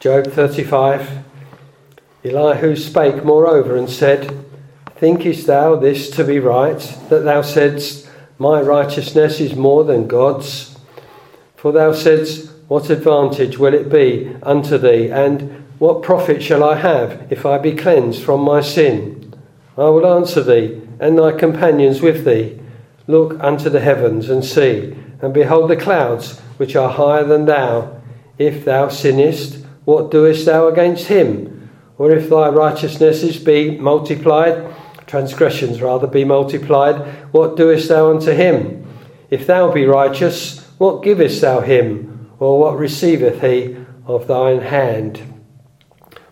Job 35 Elihu spake moreover and said, Thinkest thou this to be right, that thou saidst, My righteousness is more than God's? For thou saidst, What advantage will it be unto thee, and what profit shall I have if I be cleansed from my sin? I will answer thee, and thy companions with thee. Look unto the heavens and see, and behold the clouds which are higher than thou. If thou sinnest, what doest thou against him? Or if thy righteousnesses be multiplied, transgressions rather be multiplied, what doest thou unto him? If thou be righteous, what givest thou him? Or what receiveth he of thine hand?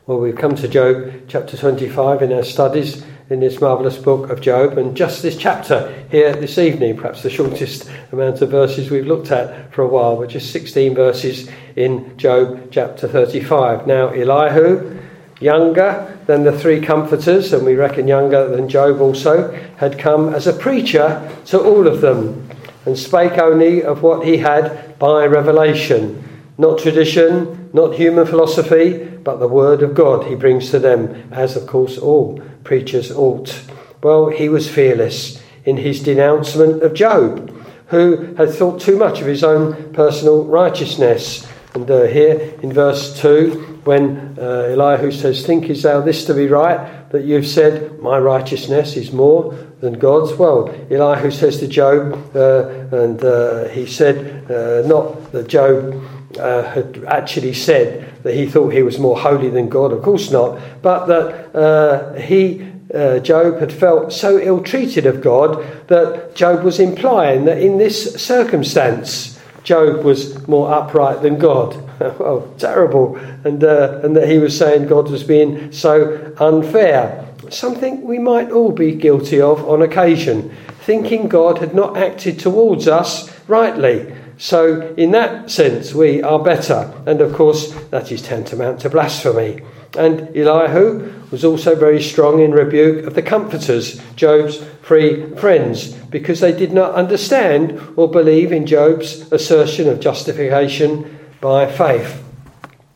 Well, we've come to Job chapter 25 in our studies in this marvellous book of Job, and just this chapter here this evening, perhaps the shortest amount of verses we've looked at for a while, but just 16 verses in Job chapter 35. Now, Elihu, younger than the three comforters, and we reckon younger than Job also, had come as a preacher to all of them, and spake only of what he had by revelation, not tradition, not human philosophy, but the word of God he brings to them, as of course all preachers ought. Well, he was fearless in his denouncement of Job, who had thought too much of his own personal righteousness. And uh, here in verse 2, when uh, Elihu says, Thinkest thou this to be right, that you've said, My righteousness is more than God's? Well, Elihu says to Job, uh, and uh, he said, uh, not that Job uh, had actually said that he thought he was more holy than God, of course not, but that uh, he, uh, Job, had felt so ill treated of God that Job was implying that in this circumstance, Job was more upright than God. well, terrible. And, uh, and that he was saying God was being so unfair. Something we might all be guilty of on occasion, thinking God had not acted towards us rightly. So, in that sense, we are better. And of course, that is tantamount to blasphemy. And Elihu was also very strong in rebuke of the comforters, Job's three friends, because they did not understand or believe in Job's assertion of justification by faith.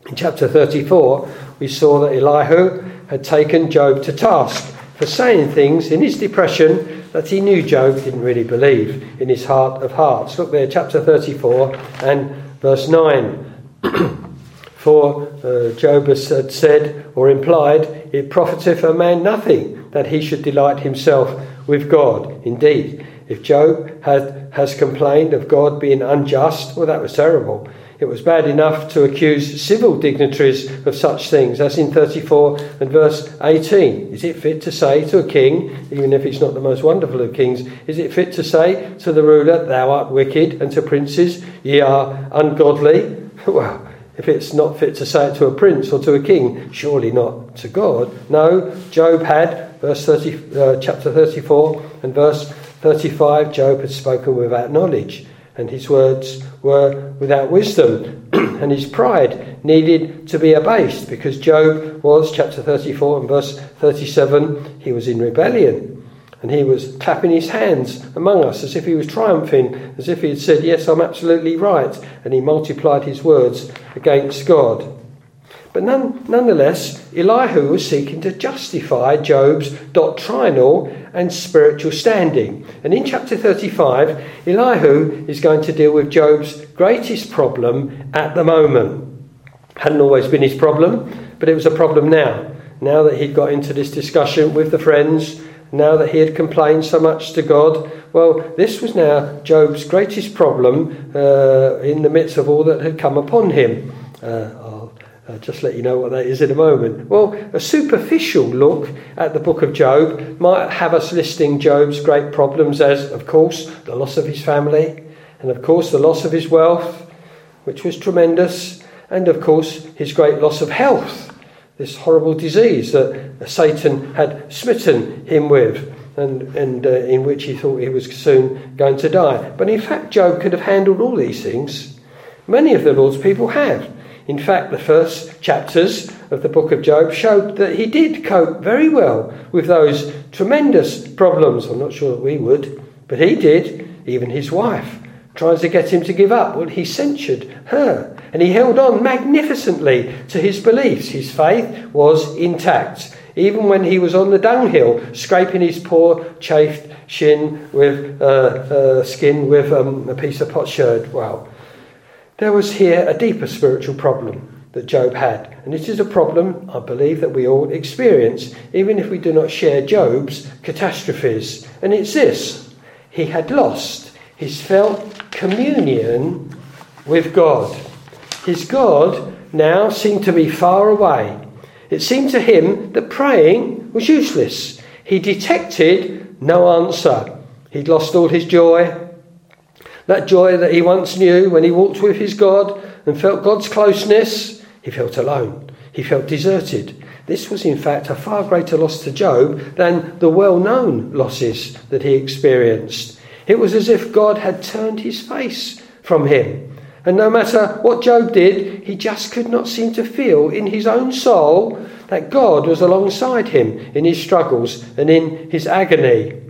In chapter 34, we saw that Elihu had taken Job to task for saying things in his depression that he knew Job didn't really believe in his heart of hearts. Look there, chapter 34 and verse 9. For uh, Job had said or implied, It profiteth a man nothing that he should delight himself with God. Indeed, if Job had, has complained of God being unjust, well, that was terrible. It was bad enough to accuse civil dignitaries of such things, as in 34 and verse 18. Is it fit to say to a king, even if it's not the most wonderful of kings, is it fit to say to the ruler, Thou art wicked, and to princes, Ye are ungodly? Well, if it's not fit to say it to a prince or to a king, surely not to God. No, Job had, verse 30, uh, chapter 34 and verse 35, Job had spoken without knowledge and his words were without wisdom, and his pride needed to be abased because Job was, chapter 34 and verse 37, he was in rebellion. And he was clapping his hands among us as if he was triumphing, as if he had said, Yes, I'm absolutely right. And he multiplied his words against God. But none, nonetheless, Elihu was seeking to justify Job's doctrinal and spiritual standing. And in chapter 35, Elihu is going to deal with Job's greatest problem at the moment. Hadn't always been his problem, but it was a problem now. Now that he'd got into this discussion with the friends, now that he had complained so much to God, well, this was now Job's greatest problem uh, in the midst of all that had come upon him. Uh, uh, just let you know what that is in a moment. Well, a superficial look at the book of Job might have us listing Job's great problems as, of course, the loss of his family, and of course, the loss of his wealth, which was tremendous, and of course, his great loss of health, this horrible disease that Satan had smitten him with. And, and uh, in which he thought he was soon going to die. But in fact, Job could have handled all these things. Many of the Lord's people have. In fact, the first chapters of the book of Job showed that he did cope very well with those tremendous problems. I'm not sure that we would, but he did. Even his wife tries to get him to give up. Well, he censured her and he held on magnificently to his beliefs. His faith was intact, even when he was on the dunghill, scraping his poor chafed shin with uh, uh, skin with um, a piece of potsherd. Well, there was here a deeper spiritual problem that Job had. And it is a problem, I believe, that we all experience, even if we do not share Job's catastrophes. And it's this he had lost his felt communion with God. His God now seemed to be far away. It seemed to him that praying was useless. He detected no answer. He'd lost all his joy. That joy that he once knew when he walked with his God and felt God's closeness he felt alone. He felt deserted. This was, in fact, a far greater loss to Job than the well known losses that he experienced. It was as if God had turned his face from him. And no matter what Job did, he just could not seem to feel in his own soul that God was alongside him in his struggles and in his agony.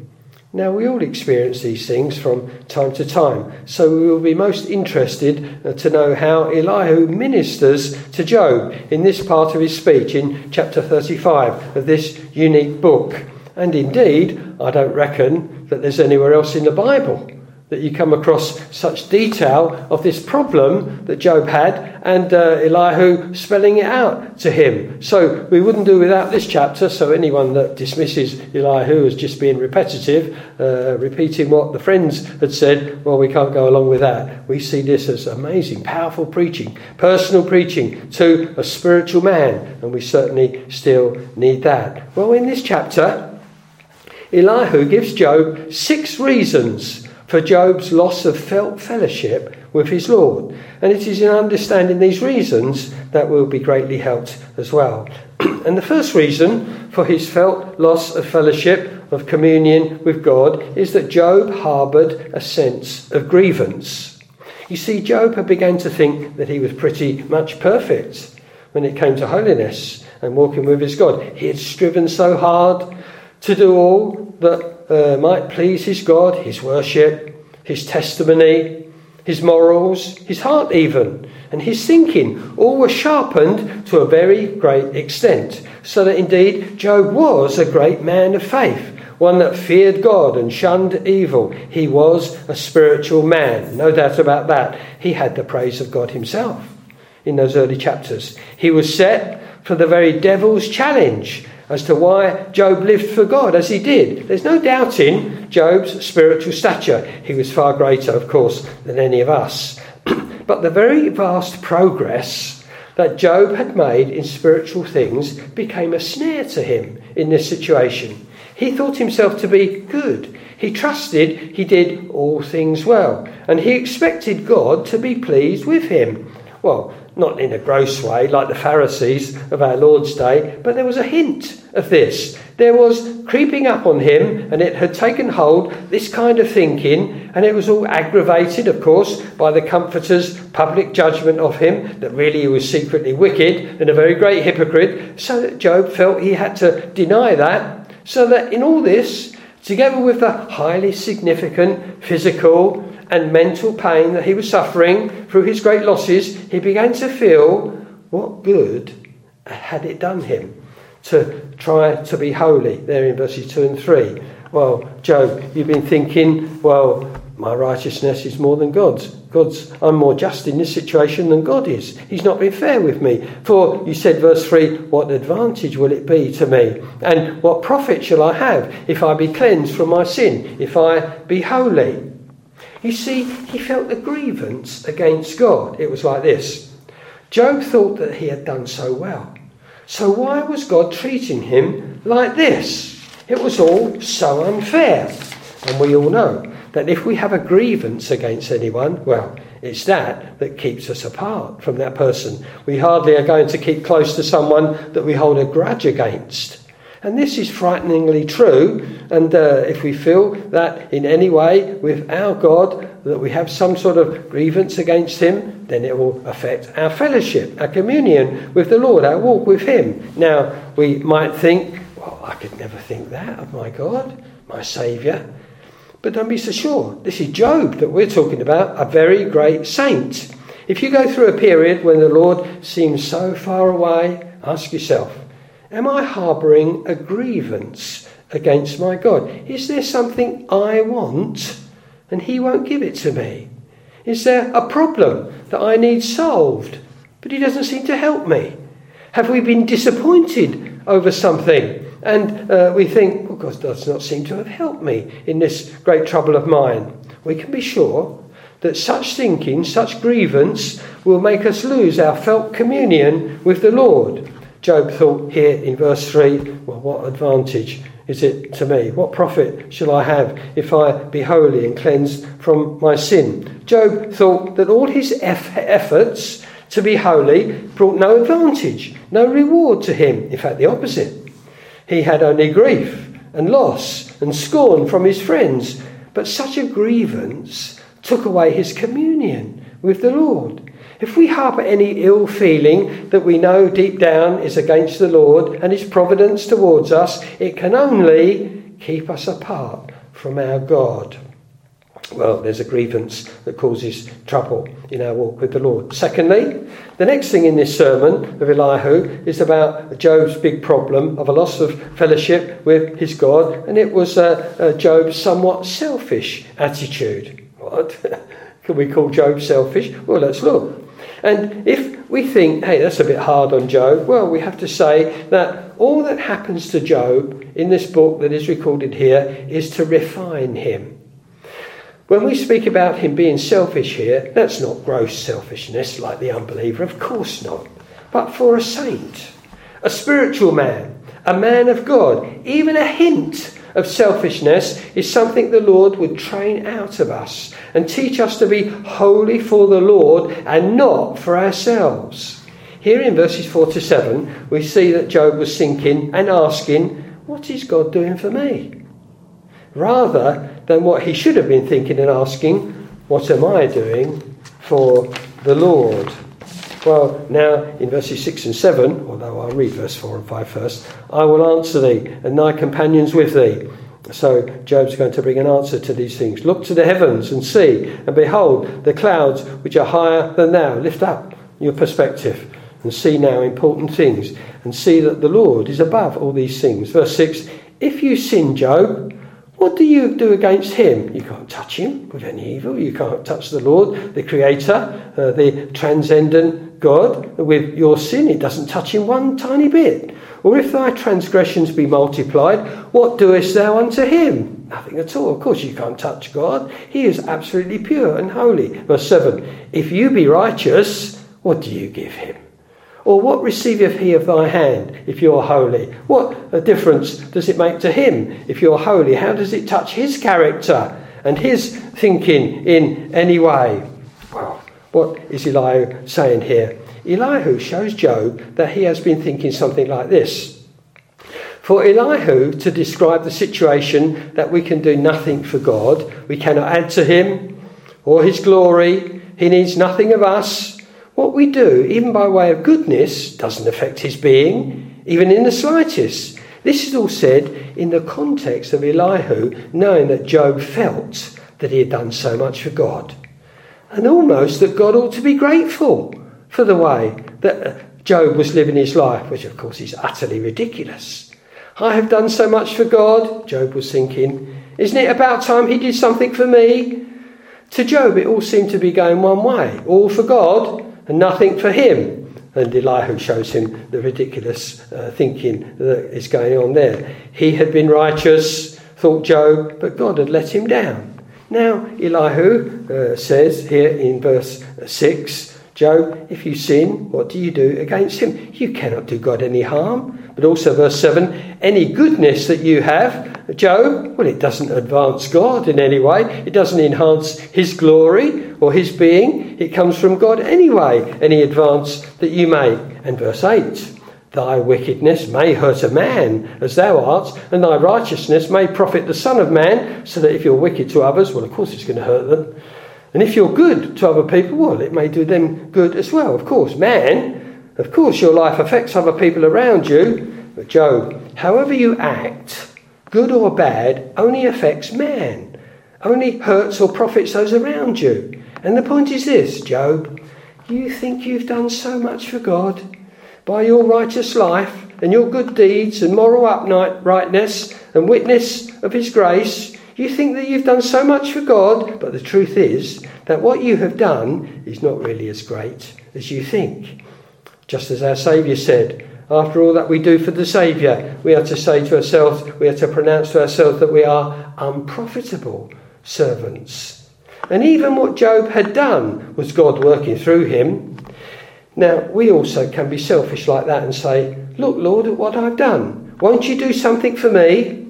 Now, we all experience these things from time to time, so we will be most interested to know how Elihu ministers to Job in this part of his speech in chapter 35 of this unique book. And indeed, I don't reckon that there's anywhere else in the Bible that you come across such detail of this problem that Job had and uh, Elihu spelling it out to him. So we wouldn't do without this chapter. So anyone that dismisses Elihu as just being repetitive, uh, repeating what the friends had said, well, we can't go along with that. We see this as amazing, powerful preaching, personal preaching to a spiritual man, and we certainly still need that. Well, in this chapter, Elihu gives Job six reasons for Job's loss of felt fellowship with his Lord. And it is in understanding these reasons that we'll be greatly helped as well. and the first reason for his felt loss of fellowship, of communion with God, is that Job harboured a sense of grievance. You see, Job had begun to think that he was pretty much perfect when it came to holiness and walking with his God. He had striven so hard to do all that uh, might please his God, his worship, his testimony, his morals, his heart, even, and his thinking, all were sharpened to a very great extent. So that indeed Job was a great man of faith, one that feared God and shunned evil. He was a spiritual man, no doubt about that. He had the praise of God himself in those early chapters. He was set for the very devil's challenge as to why Job lived for God as he did. There's no doubting Job's spiritual stature. He was far greater, of course, than any of us. but the very vast progress that Job had made in spiritual things became a snare to him in this situation. He thought himself to be good. He trusted he did all things well, and he expected God to be pleased with him. Well, not in a gross way like the Pharisees of our Lord's day, but there was a hint of this. There was creeping up on him, and it had taken hold, this kind of thinking, and it was all aggravated, of course, by the Comforter's public judgment of him that really he was secretly wicked and a very great hypocrite, so that Job felt he had to deny that, so that in all this, together with the highly significant physical and mental pain that he was suffering through his great losses, he began to feel what good had it done him to try to be holy, there in verses 2 and 3. Well, Job, you've been thinking, well, my righteousness is more than God's. God's, I'm more just in this situation than God is. He's not been fair with me. For you said, verse 3, what advantage will it be to me? And what profit shall I have if I be cleansed from my sin, if I be holy? You see, he felt a grievance against God. It was like this Job thought that he had done so well. So why was God treating him like this? It was all so unfair. And we all know that if we have a grievance against anyone, well, it's that that keeps us apart from that person. We hardly are going to keep close to someone that we hold a grudge against. And this is frighteningly true. And uh, if we feel that in any way with our God, that we have some sort of grievance against Him, then it will affect our fellowship, our communion with the Lord, our walk with Him. Now, we might think, well, I could never think that of my God, my Saviour. But don't be so sure. This is Job that we're talking about, a very great saint. If you go through a period when the Lord seems so far away, ask yourself Am I harbouring a grievance against my God? Is there something I want and He won't give it to me? Is there a problem that I need solved but He doesn't seem to help me? Have we been disappointed over something and uh, we think, well, God does not seem to have helped me in this great trouble of mine? We can be sure that such thinking, such grievance, will make us lose our felt communion with the Lord. Job thought here in verse 3 well, what advantage is it to me? What profit shall I have if I be holy and cleansed from my sin? Job thought that all his eff- efforts to be holy brought no advantage, no reward to him. In fact, the opposite. He had only grief and loss and scorn from his friends. But such a grievance took away his communion with the Lord. If we harbour any ill feeling that we know deep down is against the Lord and his providence towards us, it can only keep us apart from our God. Well, there's a grievance that causes trouble in our walk with the Lord. Secondly, the next thing in this sermon of Elihu is about Job's big problem of a loss of fellowship with his God, and it was uh, uh, Job's somewhat selfish attitude. What? Can we call Job selfish? Well, let's look. And if we think, hey, that's a bit hard on Job, well, we have to say that all that happens to Job in this book that is recorded here is to refine him. When we speak about him being selfish here, that's not gross selfishness like the unbeliever, of course not. But for a saint, a spiritual man, a man of God, even a hint of selfishness is something the Lord would train out of us and teach us to be holy for the Lord and not for ourselves. Here in verses 4 to 7, we see that Job was thinking and asking, What is God doing for me? Rather than what he should have been thinking and asking, What am I doing for the Lord? Well, now in verses 6 and 7, although I'll read verse 4 and 5 first, I will answer thee, and thy companions with thee. So Job's going to bring an answer to these things. Look to the heavens and see, and behold, the clouds which are higher than thou. Lift up your perspective and see now important things, and see that the Lord is above all these things. Verse 6 If you sin, Job, what do you do against him? You can't touch him with any evil. You can't touch the Lord, the Creator, uh, the transcendent God with your sin, it doesn't touch him one tiny bit. Or if thy transgressions be multiplied, what doest thou unto him? Nothing at all. Of course, you can't touch God. He is absolutely pure and holy. Verse 7 If you be righteous, what do you give him? Or what receiveth he of thy hand if you are holy? What a difference does it make to him if you're holy? How does it touch his character and his thinking in any way? What is Elihu saying here? Elihu shows Job that he has been thinking something like this. For Elihu to describe the situation that we can do nothing for God, we cannot add to him or his glory, he needs nothing of us. What we do, even by way of goodness, doesn't affect his being, even in the slightest. This is all said in the context of Elihu knowing that Job felt that he had done so much for God and almost that God ought to be grateful for the way that Job was living his life, which of course is utterly ridiculous. I have done so much for God, Job was thinking. Isn't it about time he did something for me? To Job, it all seemed to be going one way all for God and nothing for him. And Elihu shows him the ridiculous uh, thinking that is going on there. He had been righteous, thought Job, but God had let him down. Now, Elihu uh, says here in verse 6 Job, if you sin, what do you do against him? You cannot do God any harm. But also, verse 7 any goodness that you have, Job, well, it doesn't advance God in any way. It doesn't enhance his glory or his being. It comes from God anyway, any advance that you make. And verse 8 Thy wickedness may hurt a man, as thou art, and thy righteousness may profit the Son of Man, so that if you're wicked to others, well, of course it's going to hurt them. And if you're good to other people, well, it may do them good as well, of course. Man, of course, your life affects other people around you. But Job, however you act, good or bad, only affects man, only hurts or profits those around you. And the point is this, Job You think you've done so much for God by your righteous life and your good deeds and moral uprightness and witness of His grace. You think that you've done so much for God, but the truth is that what you have done is not really as great as you think. Just as our Saviour said, after all that we do for the Saviour, we are to say to ourselves, we are to pronounce to ourselves that we are unprofitable servants. And even what Job had done was God working through him. Now, we also can be selfish like that and say, Look, Lord, at what I've done. Won't you do something for me?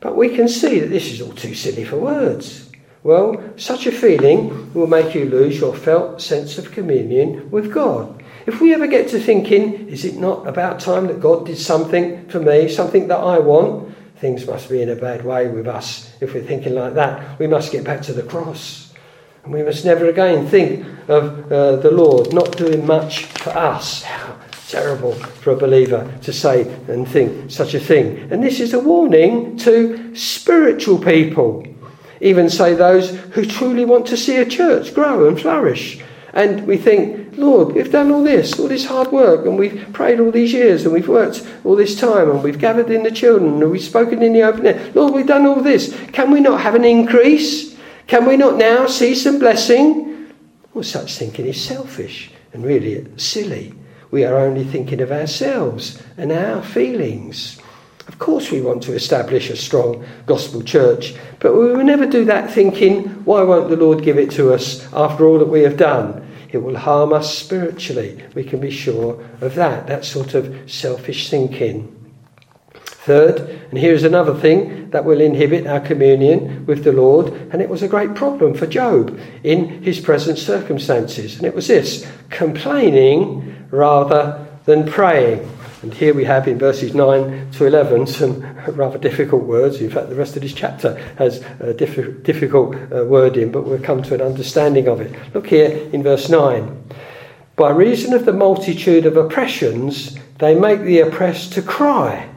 But we can see that this is all too silly for words. Well, such a feeling will make you lose your felt sense of communion with God. If we ever get to thinking, is it not about time that God did something for me, something that I want? Things must be in a bad way with us if we're thinking like that. We must get back to the cross. And we must never again think of uh, the Lord not doing much for us. How terrible for a believer to say and think such a thing. And this is a warning to spiritual people, even say those who truly want to see a church grow and flourish. And we think, Lord, we've done all this, all this hard work, and we've prayed all these years, and we've worked all this time, and we've gathered in the children, and we've spoken in the open air. Lord, we've done all this. Can we not have an increase? Can we not now see some blessing? Well, such thinking is selfish and really silly. We are only thinking of ourselves and our feelings. Of course, we want to establish a strong gospel church, but we will never do that thinking, why won't the Lord give it to us after all that we have done? It will harm us spiritually. We can be sure of that, that sort of selfish thinking. Third, and here's another thing that will inhibit our communion with the Lord, and it was a great problem for Job in his present circumstances, and it was this complaining rather than praying. And here we have in verses 9 to 11 some rather difficult words. In fact, the rest of this chapter has diff- difficult uh, wording, but we'll come to an understanding of it. Look here in verse 9. By reason of the multitude of oppressions, they make the oppressed to cry.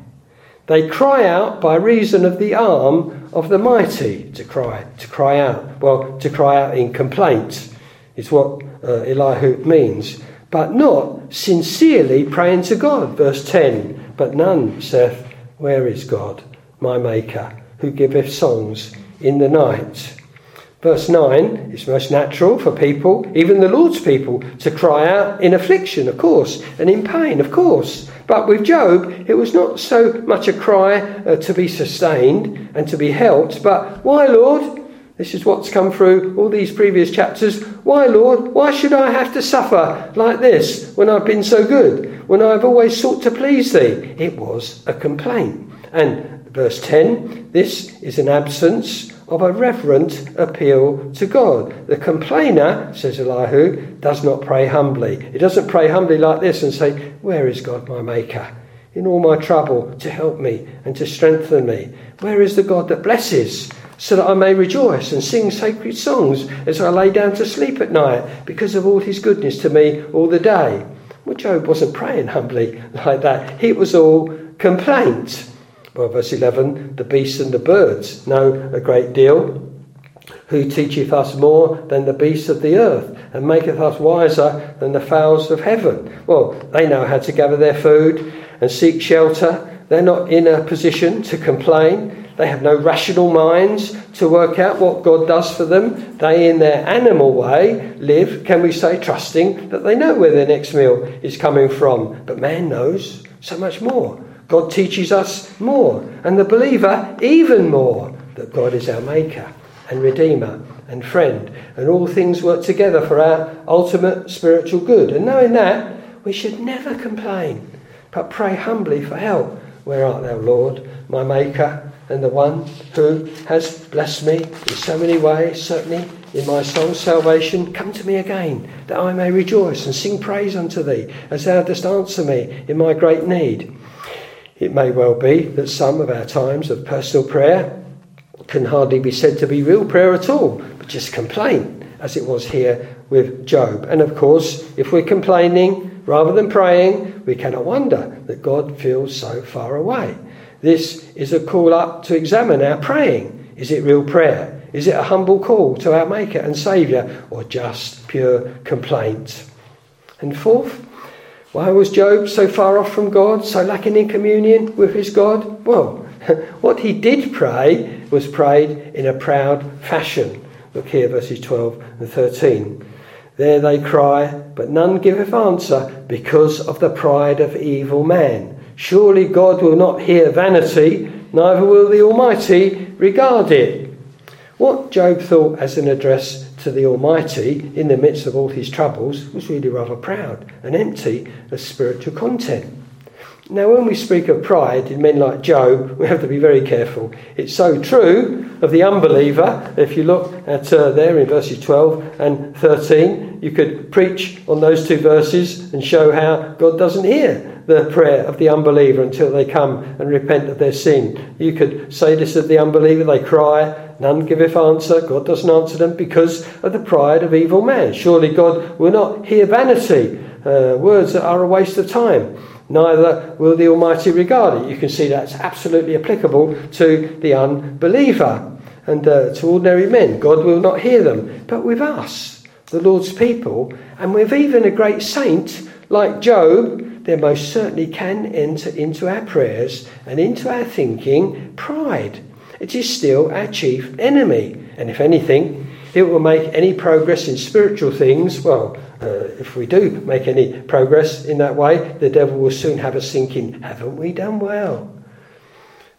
They cry out by reason of the arm of the mighty. To cry, to cry out. Well, to cry out in complaint is what uh, Elihu means but not sincerely praying to God. Verse 10 But none saith, Where is God, my Maker, who giveth songs in the night? Verse 9 It's most natural for people, even the Lord's people, to cry out in affliction, of course, and in pain, of course. But with Job, it was not so much a cry uh, to be sustained and to be helped, but, Why, Lord? This is what's come through all these previous chapters. Why, Lord? Why should I have to suffer like this when I've been so good? When I've always sought to please thee? It was a complaint. And verse 10 this is an absence of a reverent appeal to God. The complainer, says Elihu, does not pray humbly. He doesn't pray humbly like this and say, Where is God my Maker? In all my trouble to help me and to strengthen me. Where is the God that blesses? so that I may rejoice and sing sacred songs as I lay down to sleep at night because of all his goodness to me all the day. Well, Job wasn't praying humbly like that. It was all complaint. Well, verse 11 the beasts and the birds know a great deal. Who teacheth us more than the beasts of the earth, and maketh us wiser than the fowls of heaven? Well, they know how to gather their food and seek shelter. They're not in a position to complain. They have no rational minds to work out what God does for them. They, in their animal way, live, can we say, trusting that they know where their next meal is coming from. But man knows so much more. God teaches us more, and the believer even more, that God is our Maker and Redeemer and friend, and all things work together for our ultimate spiritual good. And knowing that, we should never complain, but pray humbly for help. Where art thou, Lord, my Maker and the one who has blessed me in so many ways, certainly in my soul's salvation, come to me again, that I may rejoice and sing praise unto thee, as thou dost answer me in my great need. It may well be that some of our times of personal prayer can hardly be said to be real prayer at all, but just complaint, as it was here with Job. And of course, if we're complaining rather than praying, we cannot wonder that God feels so far away. This is a call up to examine our praying. Is it real prayer? Is it a humble call to our Maker and Saviour, or just pure complaint? And fourth, why was Job so far off from God, so lacking in communion with his God? Well, what he did pray was prayed in a proud fashion. Look here, verses 12 and 13. There they cry, but none giveth answer because of the pride of evil man. Surely God will not hear vanity, neither will the Almighty regard it. What Job thought as an address to the Almighty in the midst of all his troubles was really rather proud and empty of spiritual content. Now, when we speak of pride in men like Job, we have to be very careful. It's so true of the unbeliever. If you look at uh, there in verses 12 and 13, you could preach on those two verses and show how God doesn't hear the prayer of the unbeliever until they come and repent of their sin. You could say this of the unbeliever, they cry, none giveth answer, God doesn't answer them because of the pride of evil man. Surely God will not hear vanity, uh, words that are a waste of time neither will the Almighty regard it. You can see that's absolutely applicable to the unbeliever and uh, to ordinary men. God will not hear them. But with us, the Lord's people, and with even a great saint like Job, there most certainly can enter into our prayers and into our thinking pride. It is still our chief enemy. And if anything, it will make any progress in spiritual things, well, uh, if we do make any progress in that way, the devil will soon have us thinking, haven't we done well?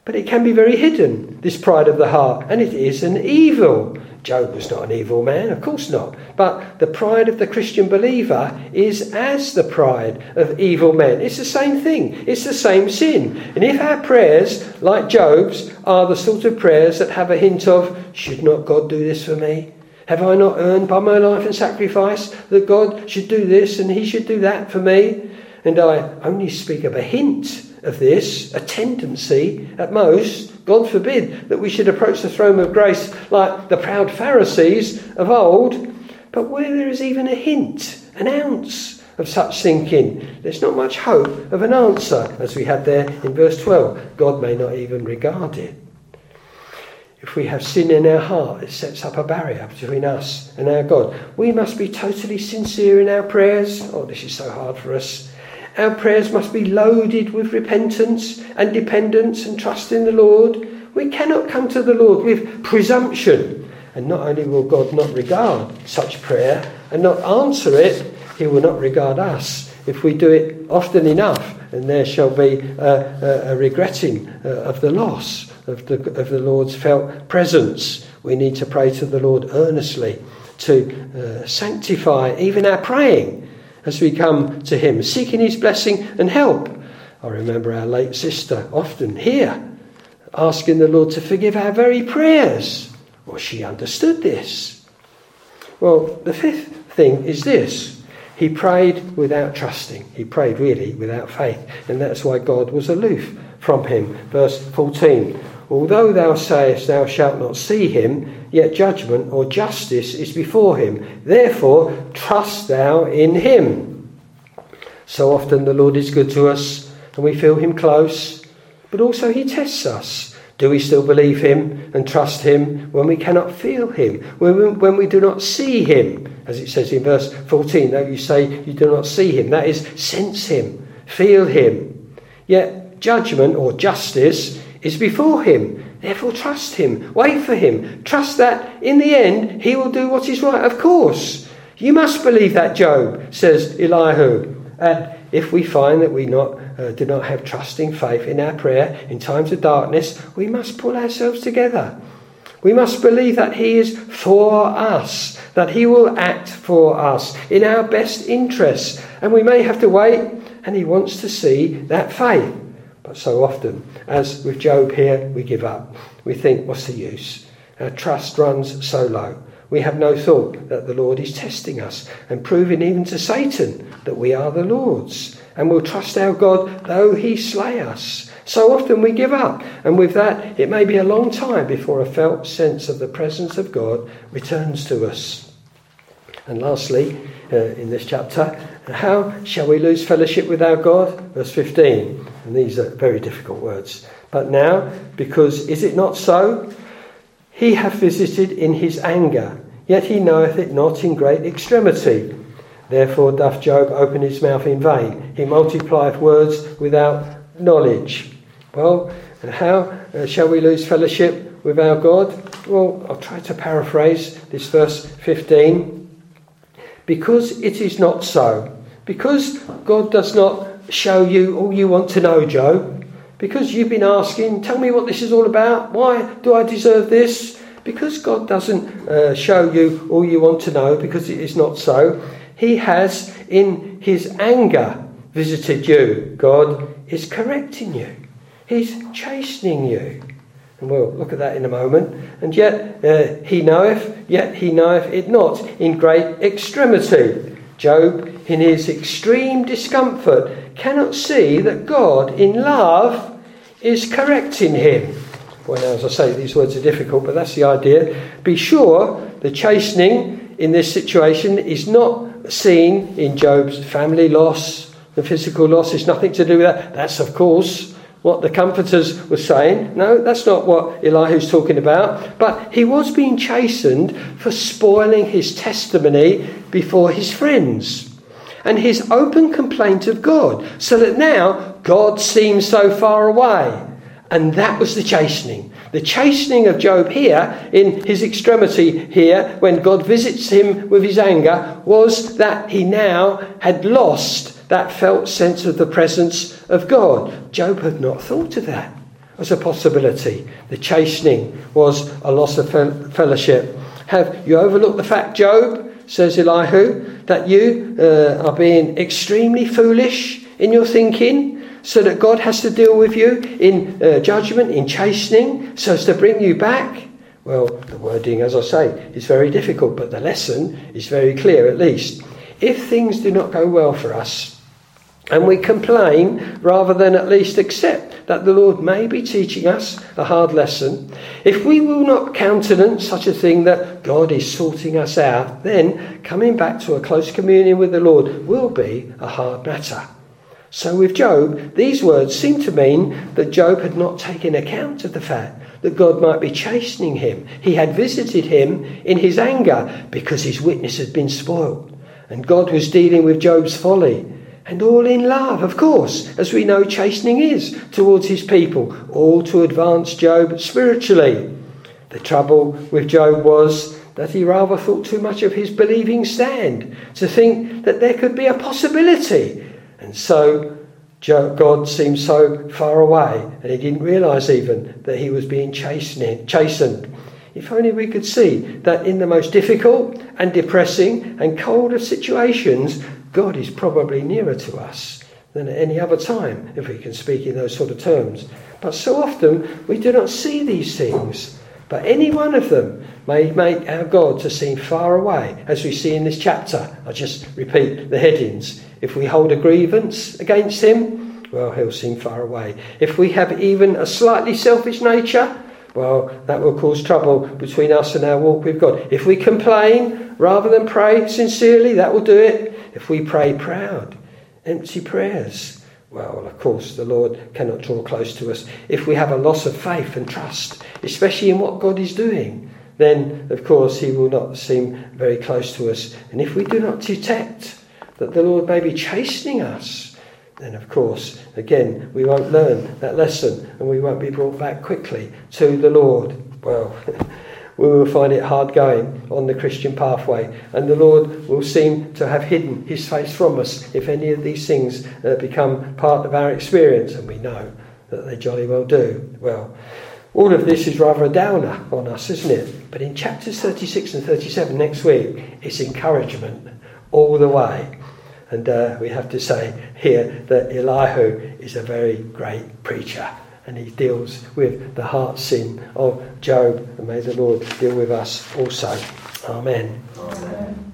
But it can be very hidden, this pride of the heart, and it is an evil. Job was not an evil man, of course not. But the pride of the Christian believer is as the pride of evil men. It's the same thing, it's the same sin. And if our prayers, like Job's, are the sort of prayers that have a hint of, should not God do this for me? Have I not earned by my life and sacrifice that God should do this and He should do that for me? And I only speak of a hint of this, a tendency at most. God forbid that we should approach the throne of grace like the proud Pharisees of old. But where there is even a hint, an ounce of such thinking, there's not much hope of an answer, as we had there in verse 12. God may not even regard it. If we have sin in our heart, it sets up a barrier between us and our God. We must be totally sincere in our prayers. Oh, this is so hard for us. Our prayers must be loaded with repentance and dependence and trust in the Lord. We cannot come to the Lord with presumption. And not only will God not regard such prayer and not answer it, He will not regard us if we do it often enough, and there shall be a, a, a regretting uh, of the loss of the, of the Lord's felt presence. We need to pray to the Lord earnestly to uh, sanctify even our praying as we come to Him, seeking His blessing and help. I remember our late sister often here asking the Lord to forgive our very prayers. Well, she understood this. Well, the fifth thing is this he prayed without trusting. He prayed really without faith. And that's why God was aloof from him. Verse 14 Although thou sayest thou shalt not see him, yet judgment or justice is before him. Therefore, trust thou in him. So often the Lord is good to us and we feel him close, but also he tests us. Do we still believe him and trust him when we cannot feel him, when, when we do not see him? As it says in verse 14, though you say you do not see him, that is, sense him, feel him. Yet judgment or justice is before him. Therefore, trust him. Wait for him. Trust that in the end he will do what is right. Of course. You must believe that, Job, says Elihu. And if we find that we not, uh, do not have trusting faith in our prayer in times of darkness, we must pull ourselves together. We must believe that He is for us, that He will act for us in our best interests. And we may have to wait, and He wants to see that faith. But so often, as with Job here, we give up. We think, what's the use? Our trust runs so low. We have no thought that the Lord is testing us and proving even to Satan that we are the Lord's. And will trust our God though he slay us. So often we give up, and with that, it may be a long time before a felt sense of the presence of God returns to us. And lastly, uh, in this chapter, how shall we lose fellowship with our God? Verse 15. And these are very difficult words. But now, because is it not so? He hath visited in his anger, yet he knoweth it not in great extremity. Therefore doth Job open his mouth in vain. He multiplieth words without knowledge. Well, and how uh, shall we lose fellowship with our God? Well, I'll try to paraphrase this verse 15. Because it is not so. Because God does not show you all you want to know, Job. Because you've been asking, tell me what this is all about. Why do I deserve this? Because God doesn't uh, show you all you want to know, because it is not so. He has, in his anger, visited you. God is correcting you, He's chastening you. And we'll look at that in a moment. And yet uh, he knoweth, yet he knoweth it not in great extremity. Job, in his extreme discomfort, cannot see that God, in love, is correcting him. Well, now, as I say, these words are difficult, but that's the idea. Be sure the chastening in this situation is not seen in Job's family loss, the physical loss. It's nothing to do with that. That's, of course, what the comforters were saying. No, that's not what Elihu's talking about. But he was being chastened for spoiling his testimony before his friends and his open complaint of God, so that now God seems so far away. And that was the chastening. The chastening of Job here, in his extremity here, when God visits him with his anger, was that he now had lost that felt sense of the presence of God. Job had not thought of that as a possibility. The chastening was a loss of fellowship. Have you overlooked the fact, Job, says Elihu, that you uh, are being extremely foolish in your thinking? So that God has to deal with you in uh, judgment, in chastening, so as to bring you back? Well, the wording, as I say, is very difficult, but the lesson is very clear at least. If things do not go well for us, and we complain rather than at least accept that the Lord may be teaching us a hard lesson. If we will not countenance such a thing that God is sorting us out, then coming back to a close communion with the Lord will be a hard matter. So, with Job, these words seem to mean that Job had not taken account of the fact that God might be chastening him. He had visited him in his anger because his witness had been spoiled, and God was dealing with Job's folly and all in love, of course, as we know chastening is towards his people, all to advance Job spiritually. The trouble with Job was that he rather thought too much of his believing stand to think that there could be a possibility. And so God seemed so far away, and he didn't realize even that he was being chastened. If only we could see that in the most difficult and depressing and cold of situations, God is probably nearer to us than at any other time, if we can speak in those sort of terms. But so often we do not see these things. But any one of them may make our God to seem far away, as we see in this chapter. I just repeat the headings. If we hold a grievance against him, well, he'll seem far away. If we have even a slightly selfish nature, well, that will cause trouble between us and our walk with God. If we complain rather than pray sincerely, that will do it. If we pray proud, empty prayers, well, of course, the Lord cannot draw close to us. If we have a loss of faith and trust, especially in what God is doing, then, of course, He will not seem very close to us. And if we do not detect that the Lord may be chastening us, then, of course, again, we won't learn that lesson and we won't be brought back quickly to the Lord. Well, we will find it hard going on the Christian pathway, and the Lord will seem to have hidden his face from us if any of these things uh, become part of our experience, and we know that they jolly well do. Well, all of this is rather a downer on us, isn't it? But in chapters 36 and 37 next week, it's encouragement all the way. And uh, we have to say here that Elihu is a very great preacher and he deals with the heart sin of Job. And may the Lord deal with us also. Amen. Amen.